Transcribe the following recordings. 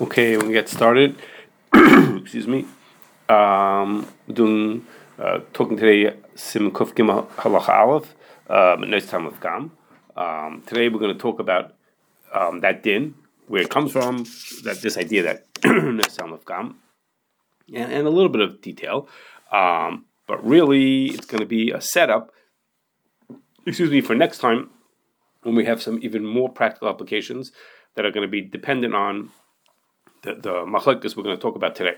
Okay, we get started. Excuse me. Um, doing uh, talking today Sim Kuf Gimel Halacha Aleph, nice time of Gam. Um, today we're going to talk about um, that din, where it comes from, that this idea that nice time of Gam, and, and a little bit of detail. Um, but really, it's going to be a setup. Excuse me for next time when we have some even more practical applications that are going to be dependent on the, the we're going to talk about today.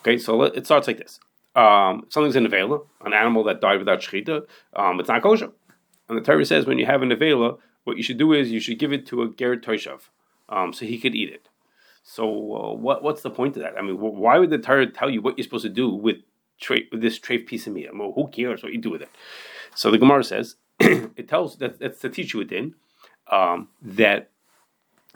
Okay, so let, it starts like this. Um, something's in a vela, an animal that died without shechita, um, it's not kosher. And the Torah says when you have an avela, what you should do is you should give it to a ger toishav, um, so he could eat it. So uh, what what's the point of that? I mean, why would the Torah tell you what you're supposed to do with tra- with this treif piece of meat? I mean, who cares what you do with it? So the Gemara says it tells that that's to teach you din um, that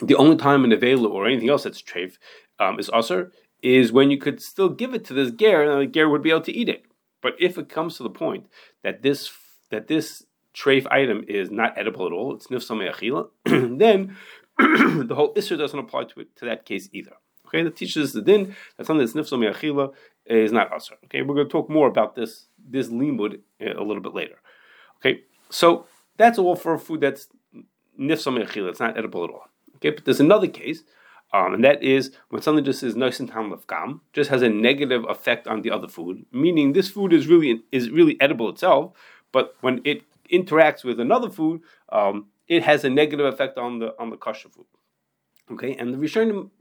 the only time an avela or anything else that's treif um, is usher is when you could still give it to this ger and the ger would be able to eat it. But if it comes to the point that this that this treif item is not edible at all, it's nifsam achila, then the whole isser doesn't apply to it to that case either. Okay, that teaches the din that something that's nifsam achila is not usher. Okay, we're going to talk more about this this limud a little bit later. Okay, so that's all for food that's nifsam achila. It's not edible at all. Okay, but there's another case, um, and that is when something just is nice and of gam, just has a negative effect on the other food, meaning this food is really is really edible itself, but when it interacts with another food, um, it has a negative effect on the on the kosher food. Okay, and the Rishonim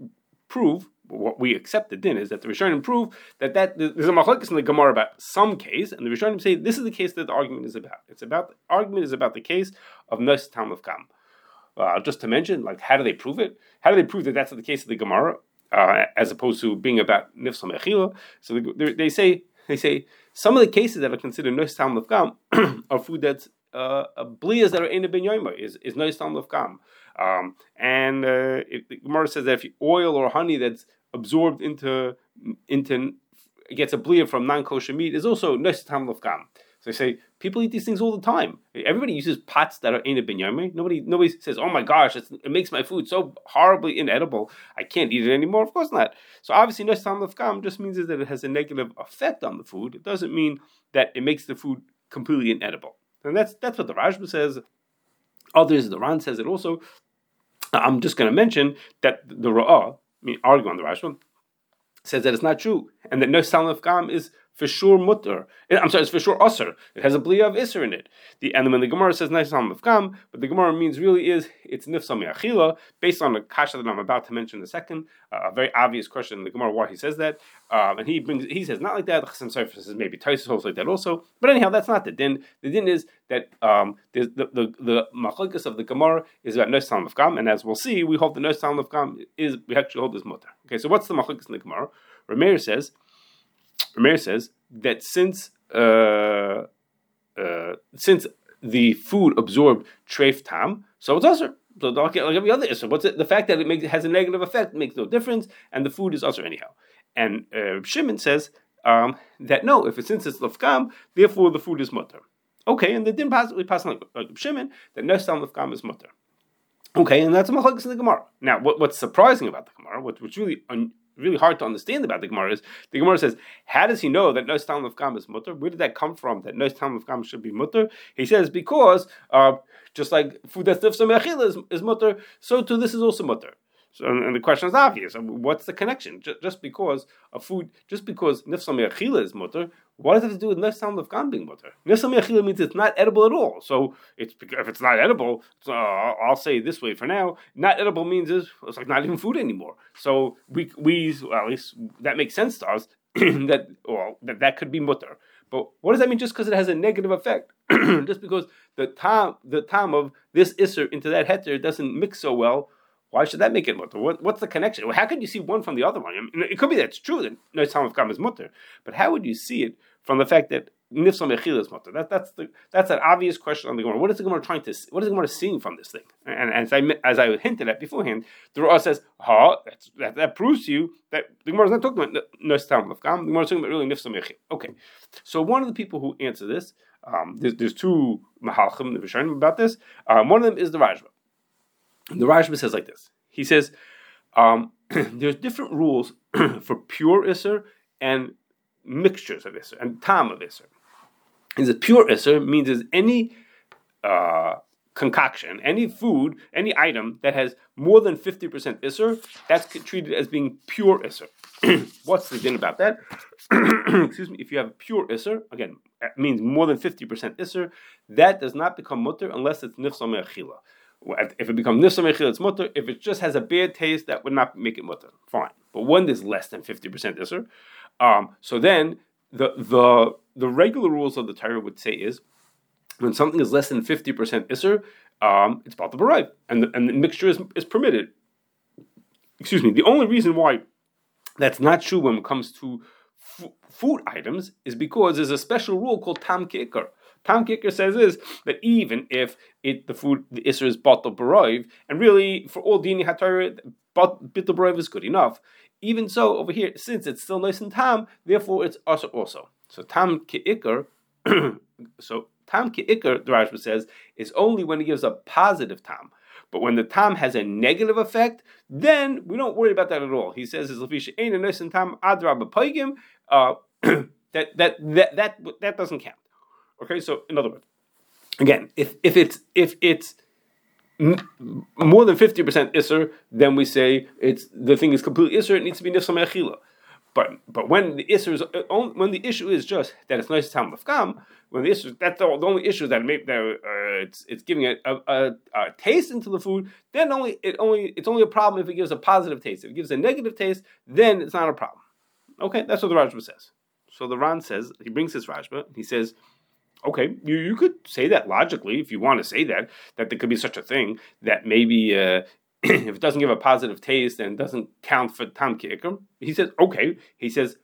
prove what we accept the din is that the Rishonim prove that that there's a machlekes in the Gemara about some case, and the Rishonim say this is the case that the argument is about. It's about the argument is about the case of nice tam of gam. Uh, just to mention, like, how do they prove it? How do they prove that that's the case of the Gemara, uh, as opposed to being about nifsam echila? So they, they, say they say some of the cases that are considered nois tam gam are food that's uh, that are in a ben is is nois tam gam, um, and uh, if, the Gemara says that if oil or honey that's absorbed into into gets a blia from non kosher meat is also nois tam gam. So they say people eat these things all the time. Everybody uses pots that are in a binyame. Nobody nobody says, "Oh my gosh, it makes my food so horribly inedible. I can't eat it anymore." Of course not. So obviously, no sam just means that it has a negative effect on the food. It doesn't mean that it makes the food completely inedible. And that's that's what the Rashba says. Others, the Ran says it also. I'm just going to mention that the Ra'ah, I mean, argue on the Rashba, says that it's not true, and that no salaf gam is for sure mutter. I'm sorry, it's for sure usr. It has a blia of isser in it. The, and when the Gemara says nifsam of kam, but the Gemara means really is it's nifsam achila, based on the kasha that I'm about to mention in a second. Uh, a very obvious question in the Gemara why he says that, um, and he brings he says not like that. Some says maybe Taisus holds like that also, but anyhow, that's not the din. The din is that um, the the the, the of the Gemara is about nifsam of kam, and as we'll see, we hold the nifsam of kam is we actually hold this mutter. Okay, so what's the machlokes in the Gemara? Rameir says Rameir says that since uh, uh, since the food absorbed treif tam, so it's usher. So like every other issue. What's it? The fact that it makes, has a negative effect makes no difference, and the food is usher anyhow. And uh, Shimon says um, that no, if it's since it's lafkam, therefore the food is mutter. Okay, and they didn't possibly pass on like Shimon that no sound lafkam is mutter. Okay, and that's a machlokes in the Gemara. Now, what, what's surprising about the Gemara, what, what's really un, really hard to understand about the Gemara is the Gemara says, how does he know that no Talmud of Gam is mutter? Where did that come from? That no Talmud of Gam should be mutter? He says because uh, just like food that's is, is mutter, so too this is also mutter. So, and the question is obvious. What's the connection? Just because a food, just because nifsam achila is mutter, what does it have to do with nifsam of gam being mutter? Nifsam achila means it's not edible at all. So it's if it's not edible, so I'll say this way for now. Not edible means is it's like not even food anymore. So we we well, at least that makes sense to us that well that that could be mutter. But what does that mean? Just because it has a negative effect, just because the time the time of this isser into that heter doesn't mix so well why should that make it mutter? What, what's the connection? Well, How could you see one from the other one? I mean, it could be that it's true that no time of Kam is mutter, but how would you see it from the fact that nifsam echil is mutter? That, that's the that's an obvious question on the Gemara. What is the Gemara trying to? What is the Gemara seeing from this thing? And, and as I as I hinted at beforehand, the Ra says, "Ha, that, that proves to you that the Gemara is not talking about no time of Kam. The Gemara is talking about really nifsam echil." Okay, so one of the people who answer this, um, there's, there's two mahalchim the Rishonim about this. Um, one of them is the Rashba. The Rashba says like this. He says, um, there's different rules for pure Isser and mixtures of Isser and Tam of Isser. Is a pure Isser means is any uh, concoction, any food, any item that has more than 50% Isser, that's treated as being pure Isser. What's the din about that? Excuse me, if you have pure Isser, again, means more than 50% Isser, that does not become mutter unless it's nifsal me'achila. If it becomes nifsal me'achila, it's mutter. If it just has a bad taste, that would not make it mutter. Fine. But when there's less than 50% Isser, um, so then the, the, the regular rules of the Torah would say is, when something is less than 50% Isser, um, it's about to arrive, and the, and the mixture is, is permitted. Excuse me. The only reason why that's not true when it comes to f- food items is because there's a special rule called tam k'ikar. Tam k'ikar says is that even if it the food the isser is bottle baroiv, and really for all dini hatar bittul baroiv is good enough. Even so, over here, since it's still nice and tam, therefore it's also also. So tam k'ikar. so tam k'ikar, the Rashba says, is only when it gives a positive tam. But when the tam has a negative effect, then we don't worry about that at all. He says, "Is lefisha ein and tam adra b'paygim." Uh, that that that that that doesn't count. Okay, so in other words, again, if if it's if it's more than fifty percent iser, then we say it's the thing is completely iser. It needs to be nifsam echila. But but when the issue is uh, when the issue is just that it's nice time of gam, when the issue that's the, only issue that that uh, it's it's giving a, a, a, a, taste into the food, then only it only it's only a problem if it gives a positive taste. If it gives a negative taste, then it's not a problem. Okay, that's what the Rashba says. So the Ran says he brings his Rashba. He says, okay, you, you could say that logically if you want to say that that there could be such a thing that maybe uh, if it doesn't give a positive taste and doesn't count for tam ki'ikr, he says, okay. He says,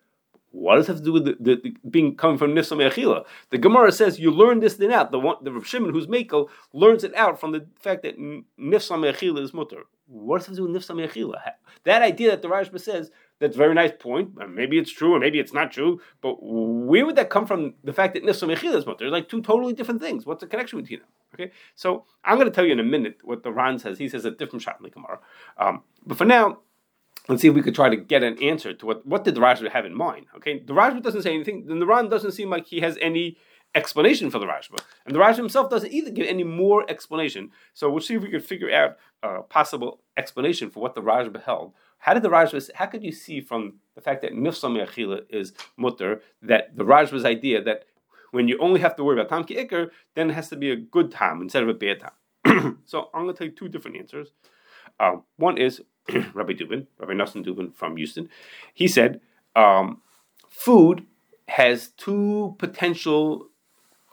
what does it have to do with the, the, the being coming from nifsam echila? The Gemara says you learn this thing out. The one, the Rav Shimon who's Mako learns it out from the fact that nifsam echila is mutter. What does it have to do with nifsam echila? That idea that the Rashba says that's a very nice point. Maybe it's true, or maybe it's not true. But where would that come from? The fact that nifsam echila is mutter. Like two totally different things. What's the connection between them? Okay, so I'm going to tell you in a minute what the Ran says. He says a different shot in the Gemara. Um, but for now, let's see if we could try to get an answer to what what did the Rashba have in mind. Okay, the Rashba doesn't say anything. Then the Ran doesn't seem like he has any explanation for the Rashba, and the Rashba himself doesn't either give any more explanation. So we'll see if we can figure out a possible explanation for what the Rashba held. How did the Rashba? How could you see from the fact that nifsam achila is mutter that the Rashba's idea that when you only have to worry about tam ki ikr, then it has to be a good tam instead of a bad tam. so I'm going to take two different answers. Uh, one is Rabbi Dubin, Rabbi Nassim Dubin from Houston. He said um, food has two potential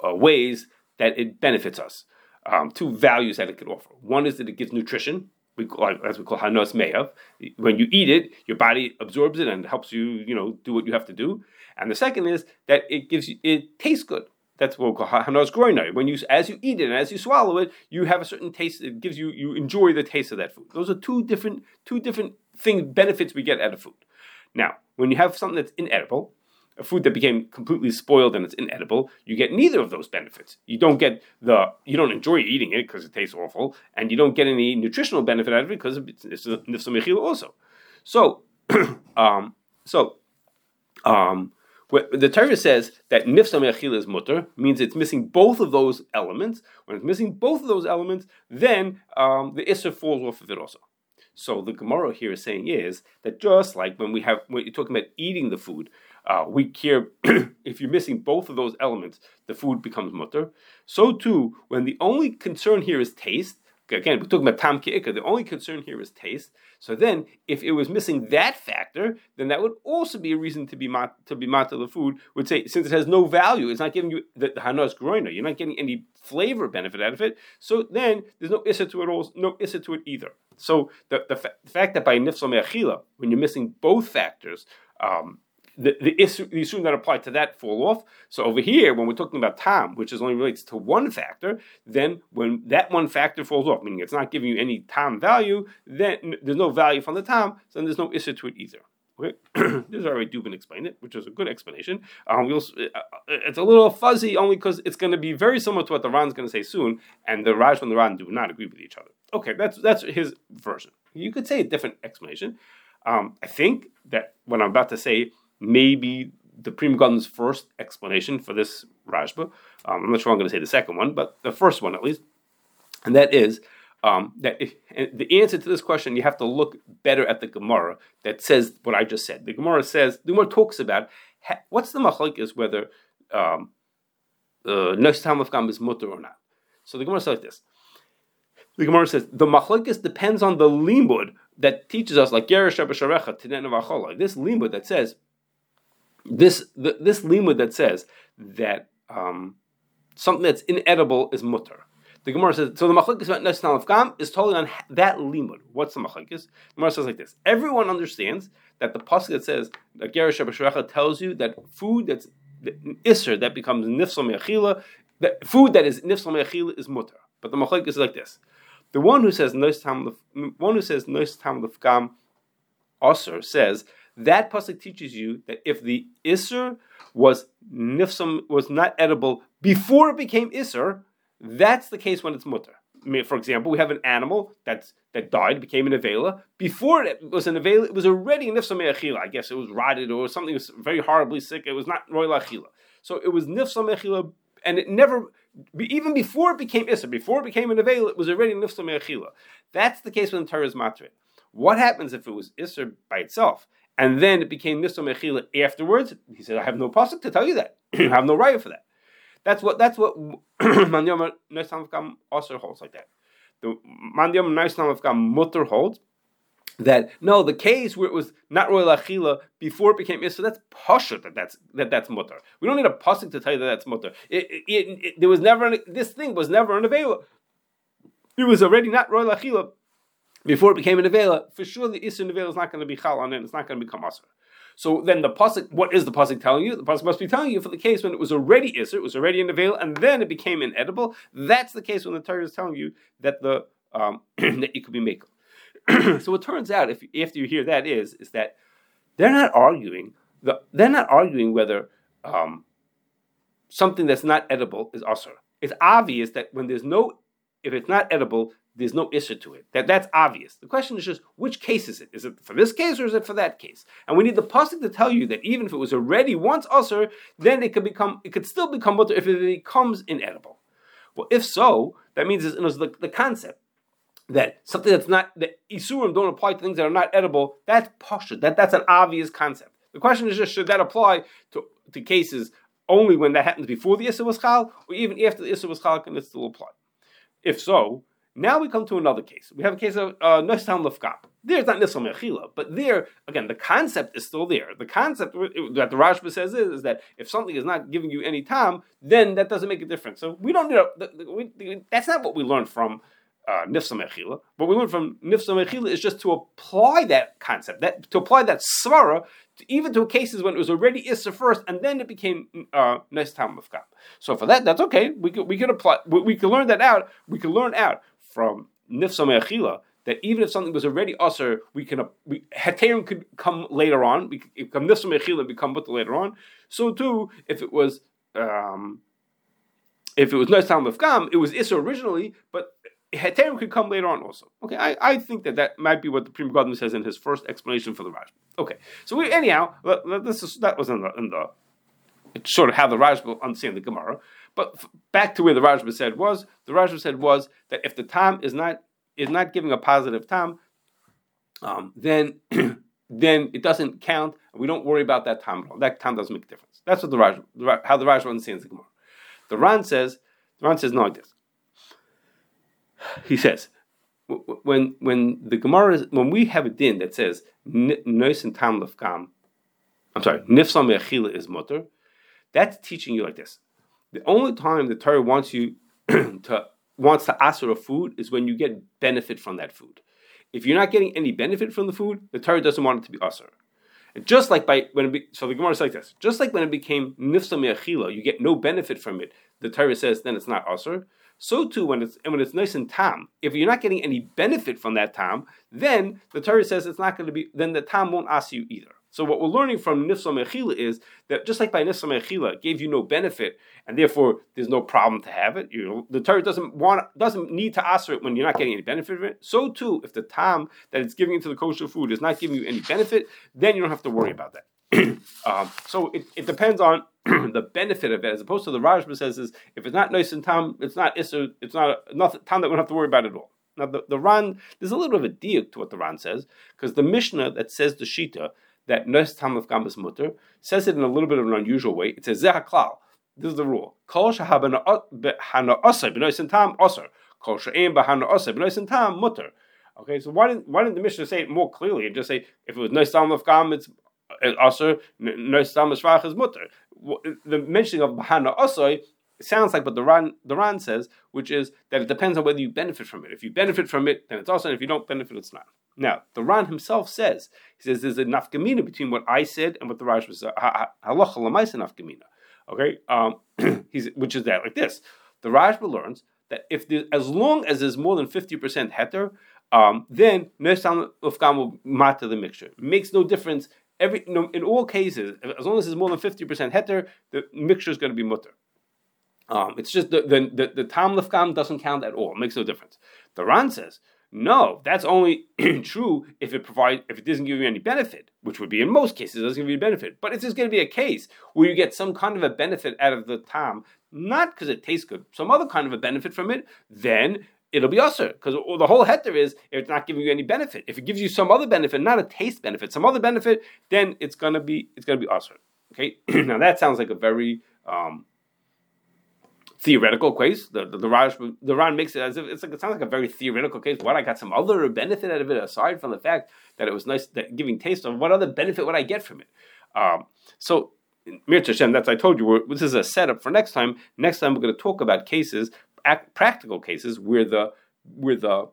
uh, ways that it benefits us, um, two values that it could offer. One is that it gives nutrition, we call, as we call hanos meyav. When you eat it, your body absorbs it and helps you, you know, do what you have to do. And the second is that it gives you, it tastes good. That's what we call hanos groinai. When you, as you eat it and as you swallow it, you have a certain taste. It gives you, you enjoy the taste of that food. Those are two different, two different things, benefits we get out of food. Now, when you have something that's inedible, a food that became completely spoiled and it's inedible, you get neither of those benefits. You don't get the you don't enjoy eating it because it tastes awful, and you don't get any nutritional benefit out of it because it's nifsa also. So, um, so um, the Torah says that nifsa mechila is mutter means it's missing both of those elements. When it's missing both of those elements, then um, the isser falls off of it also. So the Gemara here is saying is that just like when we have when you're talking about eating the food, uh, we care if you're missing both of those elements, the food becomes mutter. So too, when the only concern here is taste, again, we're talking about tam ki'ika, the only concern here is taste. So then, if it was missing that factor, then that would also be a reason to be mat, to be mat the food. Would say since it has no value, it's not giving you the, the hanas groiner, you're not getting any flavor benefit out of it. So then, there's no issa to it all, no issa to it either. So the, the, fa- the fact that by nifsal me'achila, when you're missing both factors, um, the, the, issue, the issue that apply to that fall off. So over here, when we're talking about tam, which is only relates to one factor, then when that one factor falls off, meaning it's not giving you any tam value, then there's no value from the tam, so then there's no issue to it either. Okay, this is already Dubin explained it, which is a good explanation. Um, we'll, uh, it's a little fuzzy only because it's going to be very similar to what the Ran's going to say soon, and the Raj and the Ran do not agree with each other. Okay, that's that's his version. You could say a different explanation. Um, I think that what I'm about to say may be the Pri Megadim's first explanation for this Rashba. Um, I'm not sure I'm going to say the second one, but the first one at least, and that is um, that if, the answer to this question, you have to look better at the Gemara that says what I just said. The Gemara says the Gemara talks about ha, what's the machlok is whether um, uh, next time of Gam is mutter or not. So the Gemara says like this. The Gemara says the machlokes depends on the limud that teaches us, like Gerish Sharecha Tinen This limud that says this the, this limud that says that um, something that's inedible is mutter. The Gemara says so. The machlokes about Nesnal of Gam is totally on that limud. What's the machlokes? The Gemara says like this: Everyone understands that the pasuk that says that Gerish tells you that food that's iser that becomes nifsal me'achila, that food that is nifsal me'achila is mutter. But the machlokes is like this: the one who says nois tam one who says nois tam lefkam aser says that pasuk teaches you that if the iser was nifsam was not edible before it became iser, that's the case when it's mutter. For example, we have an animal that's that died, became an avela. Before it was an avela, it was already an nifsam achila. I guess it was rotted or something was very horribly sick. It was not royal achila. So it was nifsam achila, and it never even before it became Issa, before it became an Avail, it was already Nifsa Me'achila. That's the case when the Torah is Matrit. What happens if it was Issa by itself, and then it became Nifsa Me'achila afterwards? He said, I have no pasuk to tell you that. I have no right for that. That's what that's what Mandiyam Neisam also holds like that. The Mandiyam Neisam Mutter holds that no, the case where it was not royal achila before it became so that's pasha that that's that that's mutter. We don't need a pasuk to tell you that that's mutter. It, it, it, there was never an, this thing was never avela. It was already not royal achila before it became an avela. For sure, the isur avela is not going to be chal on it. It's not going to become asr. So then the pasuk, what is the pasuk telling you? The pasuk must be telling you for the case when it was already isur, it was already in the and then it became inedible. That's the case when the Torah is telling you that the um, that you could be makel. so it turns out, if after you hear that is, is that they're not arguing. The, they're not arguing whether um, something that's not edible is usher. It's obvious that when there's no, if it's not edible, there's no issue to it. That that's obvious. The question is just which case is it? Is it for this case or is it for that case? And we need the pasuk to tell you that even if it was already once usher, then it could become, it could still become mutter if it becomes inedible. Well, if so, that means it was the, the concept that something that's not that isurim don't apply to things that are not edible. That's posture. That that's an obvious concept. The question is just should that apply to, to cases only when that happens before the issur was chal, or even after the issur was chal, can it still apply? If so, now we come to another case. We have a case of uh, Noshtam Lefkam. There's not Nisal Mechila, but there, again, the concept is still there. The concept that the Rashba says is, is that if something is not giving you any time, then that doesn't make a difference. So we don't need a, the, the, we, that's not what we learned from uh, nifsa mechila. What we learned from nifsa mechila is just to apply that concept, that to apply that svara, to, even to cases when it was already issa first, and then it became uh, gam. So for that, that's okay. We could we could apply. We, we could learn that out. We could learn out from nifsa mechila that even if something was already usher, we can we heterim could come later on. We could come nifsa mechila become but later on. So too, if it was. Um, if it was no time of gam, it was issa originally, but Heterim could come later on also. Okay, I, I think that that might be what the Pri Megadim says in his first explanation for the Raj. Okay, so we, anyhow, this is, that was in the, in the sort of how the Rashba understand the Gemara. But f- back to where the Rashba said was, the Rashba said was that if the tam is not is not giving a positive tam, um, then then it doesn't count. We don't worry about that time at all. That time doesn't make a difference. That's what the Raj, how the Rashba understands the Gemara. The Ran says, the Ran says no like this he says, when when the Gemara is, when we have a din that says nois and tam lefkam, I'm sorry, nifsam mechila is mutter, that's teaching you like this. The only time the Torah wants you to wants to ask for a food is when you get benefit from that food. If you're not getting any benefit from the food, the Torah doesn't want it to be asur. Just like by when it be, so the Gemara is like this. Just like when it became nifsa me'achila, you get no benefit from it. The Torah says then it's not asur. So too, when it's when it's nice and tam, if you're not getting any benefit from that tam, then the Torah says it's not going to be. Then the tam won't ask you either. So what we're learning from Nifsa Mechila is that just like by Nifsa Mechila, gave you no benefit, and therefore there's no problem to have it. You know, the Torah doesn't want doesn't need to answer it when you're not getting any benefit of it. So too, if the time that it's giving into the kosher food is not giving you any benefit, then you don't have to worry about that. um, so it, it depends on the benefit of it, as opposed to the Rashba says is if it's not nice and tam, it's not isser, it's not nothing tam that we don't have to worry about at all. Now the, the Ran, there's a little bit of a diuk to what the Ran says, because the Mishnah that says the Shita that Nes Tam of Mutter says it in a little bit of an unusual way. It says Zehaklal. This is the rule. Kol shahabana osay b'nois tam osar. Kol she'em b'hana osay b'nois tam mutter. Okay, so why didn't why didn't the Mishnah say it more clearly and just say if it was Nes Tam of Gam, it's uh, osar, Nes Tam Shvach is mutter. The mentioning of b'hana osay it sounds like what the Ran, the Ran says, which is that it depends on whether you benefit from it. If you benefit from it, then it's also, and if you don't benefit, it's not. Now, the Ran himself says, he says there's a nafkamina between what I said and what the Raj was, halacha lamaisa nafkamina. Okay, um, he's, which is that like this. The Rashba learns that if there, as long as there's more than 50% heter, um, then Nesam Ufgam will matter the mixture. It makes no difference. Every no, in all cases, as long as there's more than 50% heter, the mixture is going to be mutter. Um, it's just the the, the, tam lefkam doesn't count at all. It makes no difference. The Ran says no, that's only true if it provide if it doesn't give you any benefit, which would be in most cases it doesn't give you a benefit. But if there's going to be a case where you get some kind of a benefit out of the tam, not because it tastes good, some other kind of a benefit from it, then it'll be usher because the whole heter is if it's not giving you any benefit. If it gives you some other benefit, not a taste benefit, some other benefit, then it's gonna be it's gonna be usher. Okay, now that sounds like a very um, theoretical case. The the, the, Raj, the Ran makes it as if it's like it sounds like a very theoretical case. What I got some other benefit out of it aside from the fact that it was nice that giving taste of what other benefit would I get from it? Um, so Mir Hashem, that's I told you. This is a setup for next time. Next time we're going to talk about cases, practical cases where the where the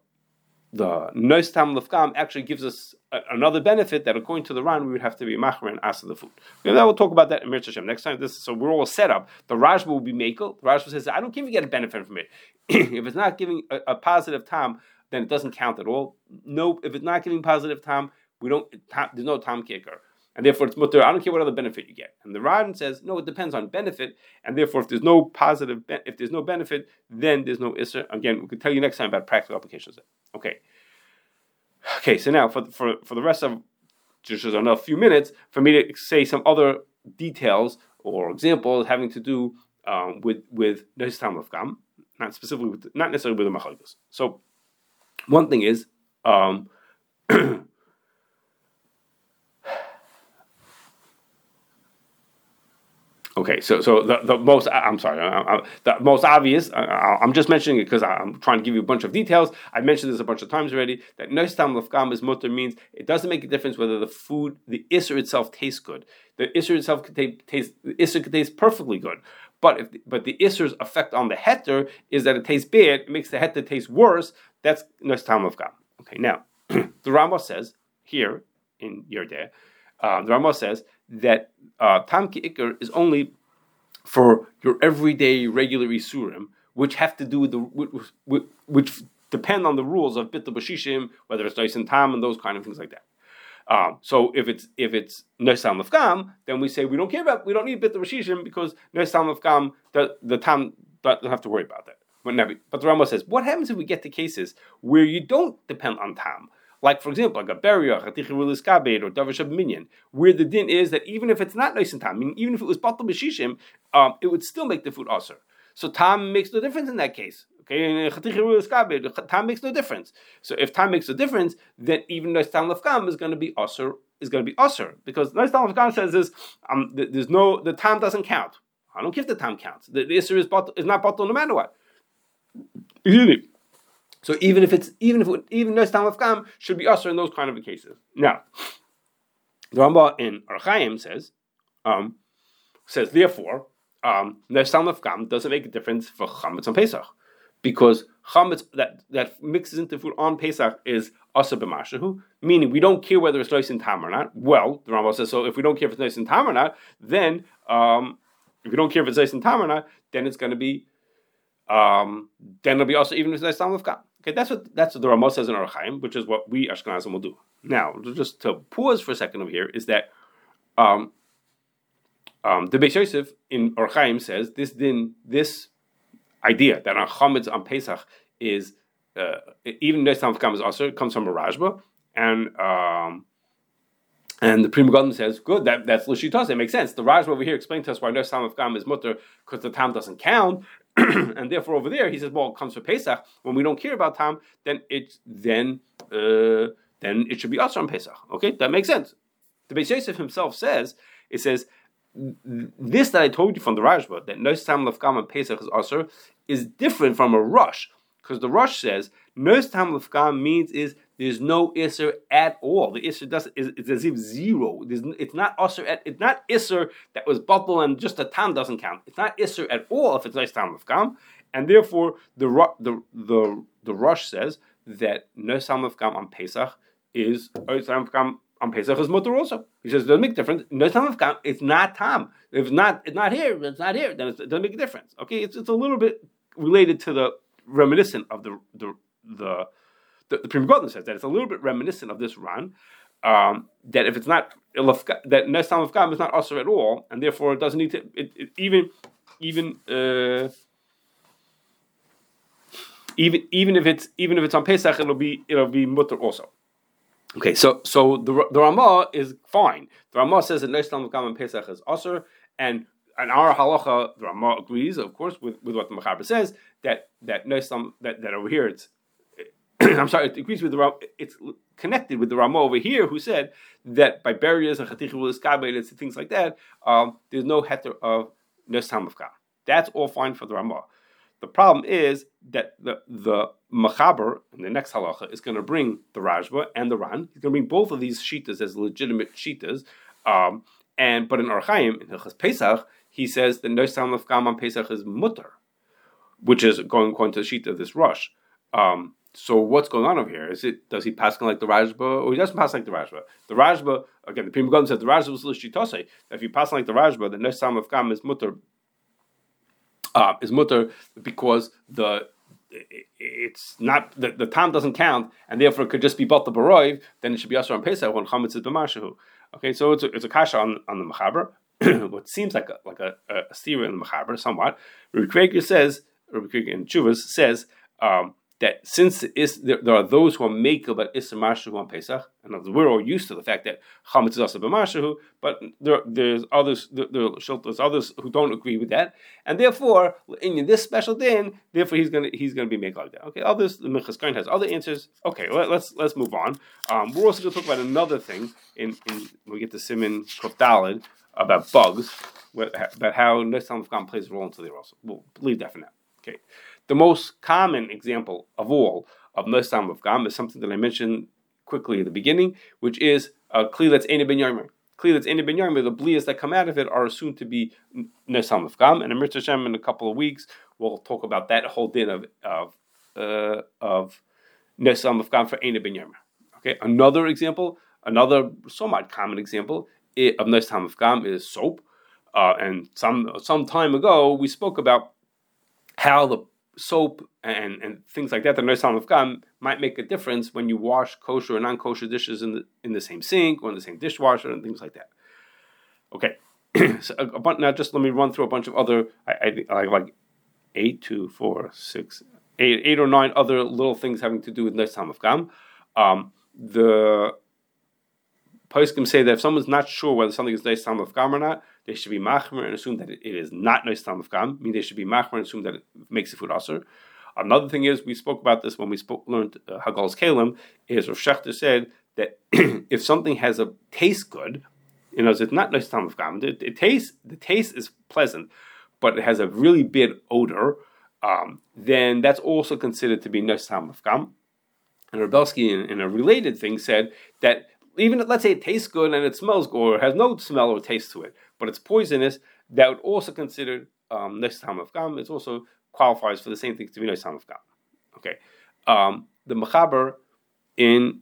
the Nois Tam Lefkam actually gives us a, another benefit that according to the Ran we would have to be Machmer and Asa the food. And then we'll talk about that in Mir Hashem next time. This so we're all set up. The Rashba will be Makel. The Rashba says, I don't if you get a benefit from it. if it's not giving a, a, positive time, then it doesn't count at all. No, if it's not giving positive time, we don't there's no time kicker and therefore it's mutter. I don't care what other benefit you get. And the Ran says no, it depends on benefit, and therefore if there's no positive, if there's no benefit, then there's no isser. Again, we could tell you next time about practical applications. Okay, okay. So now for for for the rest of just another few minutes for me to say some other details or examples having to do um, with with of Gam, not specifically with, not necessarily with the Machalgus. So one thing is. Um, Okay, so so the, the most I'm sorry, I, I, the most obvious. I, am just mentioning it because I'm trying to give you a bunch of details. I mentioned this a bunch of times already. That noistam lefkam is mutter means it doesn't make a difference whether the food, the isser itself tastes good. The isser itself could taste, the isser could taste perfectly good. But if but the isser's effect on the heter is that it tastes bad, it makes the heter taste worse. That's noistam lefkam. Okay, now the Rama says here in Yoreh De'ah, uh, the Rama says that uh, tam ikr is only for your everyday regular isurim, which have to do with the which, which depend on the rules of bit bashishim, whether it's and tam and those kind of things like that. Um, so if it's if it's nesam lefkam, then we say we don't care about we don't need bit bashishim because nesam lefkam the the tam doesn't have to worry about that. But, but the Rama says, what happens if we get to cases where you don't depend on tam? Like, for example, like a burial, or Davar Sheb'minyan, where the din is that even if it's not nice and tam, meaning even if it was Batal Bashishim, um, it would still make the food usher. So tam makes no difference in that case. Okay, time makes no difference. So if time makes a difference, then even nice tam lefkam is going to be usher is going to be usher because nice tam lefkam says is um, there's no the time doesn't count. I don't care if the time counts. The, the is, is not bottle no matter what. Excuse me. So even if it's even if it, even no stam of kam should be usher in those kind of cases. Now, the Rambam in Orach Chaim says um, says therefore um, no kam doesn't make a difference for chametz on Pesach because chametz that that mixes into food on Pesach is asa b'mashahu, meaning we don't care whether it's nice in tam or not. Well, the Rambam says so. If we don't care if it's nice in tam or not, then um, if we don't care if it's nice in tam or not, then it's going to be um, then it'll be also even if it's nice tam of. Okay, that's what that's what the Ramah says in Orach Chaim, which is what we Ashkenazim will do. Now, just to pause for a second over here, is that Um, um, the Beis Yosef in Orach Chaim says this din, this idea that on Chametz on Pesach is uh, even though Tam is also comes from a Rashba, and um, and the Pri Megadim says, good, that, that's Lishitas, it makes sense. The Rashba over here explained to us why of Gam is mutter because the Tam doesn't count, and therefore over there he says, well, it comes from Pesach. When we don't care about Tam, then it's then uh, then it should be also on Pesach. Okay, that makes sense. The Beis Yosef himself says, it says this that I told you from the Rashba, that no Tam of Gam and Pesach is also, is different from a Rosh. Because the Rosh says, no Tam of Gam means is there's no Isser at all. The Isser doesn't, is it's as if zero. There's, it's not Isser at it's not Isser that was bottle and just a Tam doesn't count. It's not Isser at all if it's no Tam of Gam. And therefore the the the the Rosh says that no Tam of Gam on Pesach is no Tam of Gam on Pesach is mutter also. He says it doesn't make a difference. No time of Gam, it's not Tam. If it's not, it's not here. It's not here. Then it doesn't make a difference. Okay, it's, it's a little bit related to the reminiscent of the the the the, the Pri Megadim says that it's a little bit reminiscent of this run. Um, that if it's not that Nesam of Gam is not usher at all, and therefore it doesn't need to it, it, even even uh, even even if it's even if it's on Pesach, it'll be it'll be mutter also. Okay, so so the the Ramah is fine. The Ramah says that Nesam of Gam and Pesach is usher, and and our halacha, the Ramah agrees, of course, with, with what the Mechaber says that that some that, that over here it's I'm sorry, it agrees with the it's connected with the Ramah over here who said that by barriers and chatichul things like that, um, there's no heter of nesam of That's all fine for the Ramah. The problem is that the the Machaber in the next halacha is going to bring the Rashba and the Ran. He's going to bring both of these shitas as legitimate shitas. Um, and but in Orach Chaim in Hilchas Pesach, he says that no sound of on Pesach is mutter which is going according to the sheet of this Rosh. Um, so what's going on over here? Is it does he pass like the Rashba or he doesn't pass like the Rashba? The Rashba again, the Pri Megadim said the Rashba was lishitose. If you pass like the Rashba, the next time of Gam is mutter uh, is mutter because the it's not the, the time doesn't count, and therefore it could just be bought the baroiv. Then it should be also on Pesach when chametz is b'mashahu. Okay, so it's a, it's a kasha on, on the machaber. what seems like a like a, a, a in the machaber somewhat. Rabbi says Rabbi in Chuvas says um, that since is, there, there, are those who are make about Issa Mashahu on Pesach, and we're all used to the fact that Chametz is also b'mashahu, but there, there's others there, there's others who don't agree with that, and therefore in this special din, therefore he's gonna he's gonna be made like that. Okay, others the Minchas has other answers. Okay, let, us let's, let's move on. Um, we're also to talk about another thing in, in when we get to Simon Kuf Daled about bugs, about how Nesam of plays a role into the also. We'll leave that for now. Okay, the most common example of all of Nosam of Gam is something that I mentioned quickly at the beginning, which is a kli that's Ena ben Yarmer. Kli that's ben Yarmer, the blias that come out of it are assumed to be Nosam of Gam. And Mitzvah Hashem, in a couple of weeks, we'll talk about that whole din of of uh, of Nosam of Gam for Ena ben Yarmer. Okay, another example, another somewhat common example of Nosam of Gam is soap. Uh, and some some time ago, we spoke about how the soap and, and things like that, the Noisam of Gam, might make a difference when you wash kosher or non kosher dishes in the, in the same sink or in the same dishwasher and things like that. Okay, so a, a, now just let me run through a bunch of other, I, I, I like eight, two, four, six, eight, eight or nine other little things having to do with Noisam of. Um, the Poskim say that if someone's not sure whether something is Noisam of Gam or not, they should be machmer and assume that it is not of gam. I mean, they should be machmer and assume that it makes the food aser. Another thing is, we spoke about this when we spoke, learned uh, Hagalas Keilim, is Rav said that if something has a taste good, you know, it's not nice tam of gam. It, it tastes, the taste is pleasant, but it has a really bad odor. Um, then that's also considered to be nice tam of gam. And Rebelsky, in, in, a related thing, said that even let's say it tastes good and it smells good or has no smell or taste to it, but it's poisonous, that would also consider um, Nesam of Gam. It also qualifies for the same thing to be Nesam of Gam. Okay. Um, the Mechaber in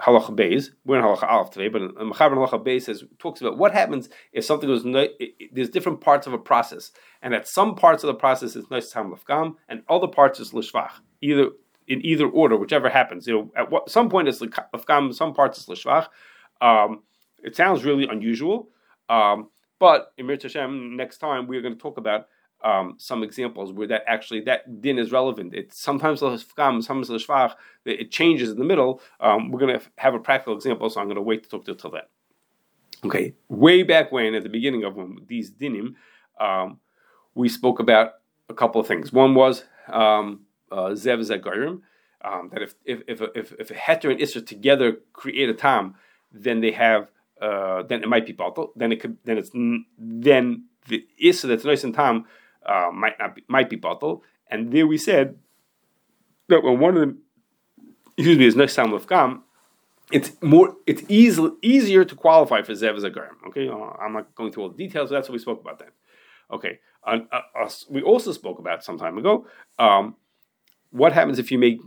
Halacha Beis, we're in Halacha Aleph today, but in Mechaber in Halacha Beis says, talks about what happens if something goes, it, it, there's different parts of a process, and at some parts of the process is Nesam of Gam, and other parts is Lishvach. Either in either order, whichever happens. You know, at what, some point it's Lefgam, some parts it's Lishvach. Um, It sounds really unusual, um, but in Mirta Hashem, next time we're going to talk about um, some examples where that actually that din is relevant. It's sometimes sometimes it changes in the middle. Um, we're going to have a practical example, so I'm going to wait to talk to till then. Okay, way back when, at the beginning of these dinim, um, we spoke about a couple of things. One was um, uh, zev um, that if if if if, if a heter and isra together create a tam, then they have uh, then it might be batal. Then it could then it's then the isra that's nice and tam uh, might not be, might be batal. And there we said that when one of them excuse me is nice tam gam, it's more it's easy, easier to qualify for zev as a zagorim. Okay, uh, I'm not going through all the details. But that's what we spoke about then. Okay, uh, uh, we also spoke about some time ago. Um, what happens if you make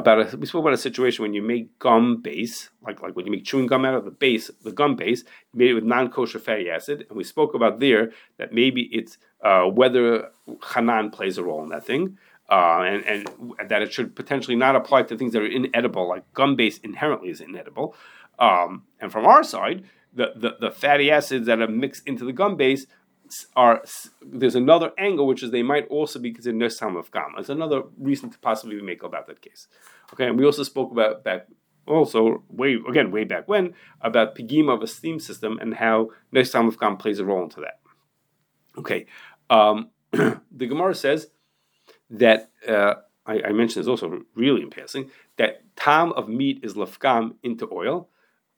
about a, we spoke about a situation when you make gum base, like like when you make chewing gum out of the base, the gum base, you made it with non-kosher fatty acid, and we spoke about there that maybe it's uh, whether hanan plays a role in that thing, uh, and and that it should potentially not apply to things that are inedible, like gum base inherently is inedible, um, and from our side, the, the the fatty acids that are mixed into the gum base are there's another angle which is they might also be considered nesam of gam. It's another reason to possibly make about that case. Okay, and we also spoke about back also way again way back when about pigima of a steam system and how nesam of gam plays a role into that. Okay, um, the Gemara says that uh, I, I, mentioned this also really in passing that tam of meat is lafgam into oil,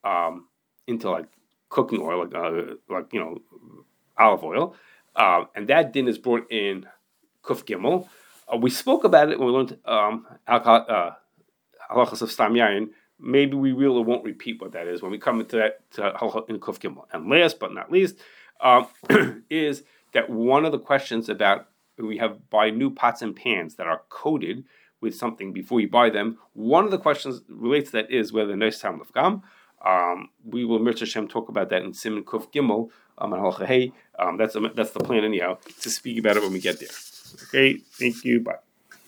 um, into like cooking oil, like uh, like you know olive oil, um, and that din is brought in Kuf Gimel. Uh, we spoke about it when we learned um, uh, halachas of Stam Yayin. Maybe we really won't repeat what that is when we come into that to in Kuf Gimel. And last but not least um, is that one of the questions about we have buy new pots and pans that are coated with something before you buy them. One of the questions relates to that is whether nice time of gam. Um, we will Mirza Hashem talk about that in Simon Kuf Gimel um, and um, that's that's the plan anyhow to speak about it when we get there. Okay, thank you. Bye.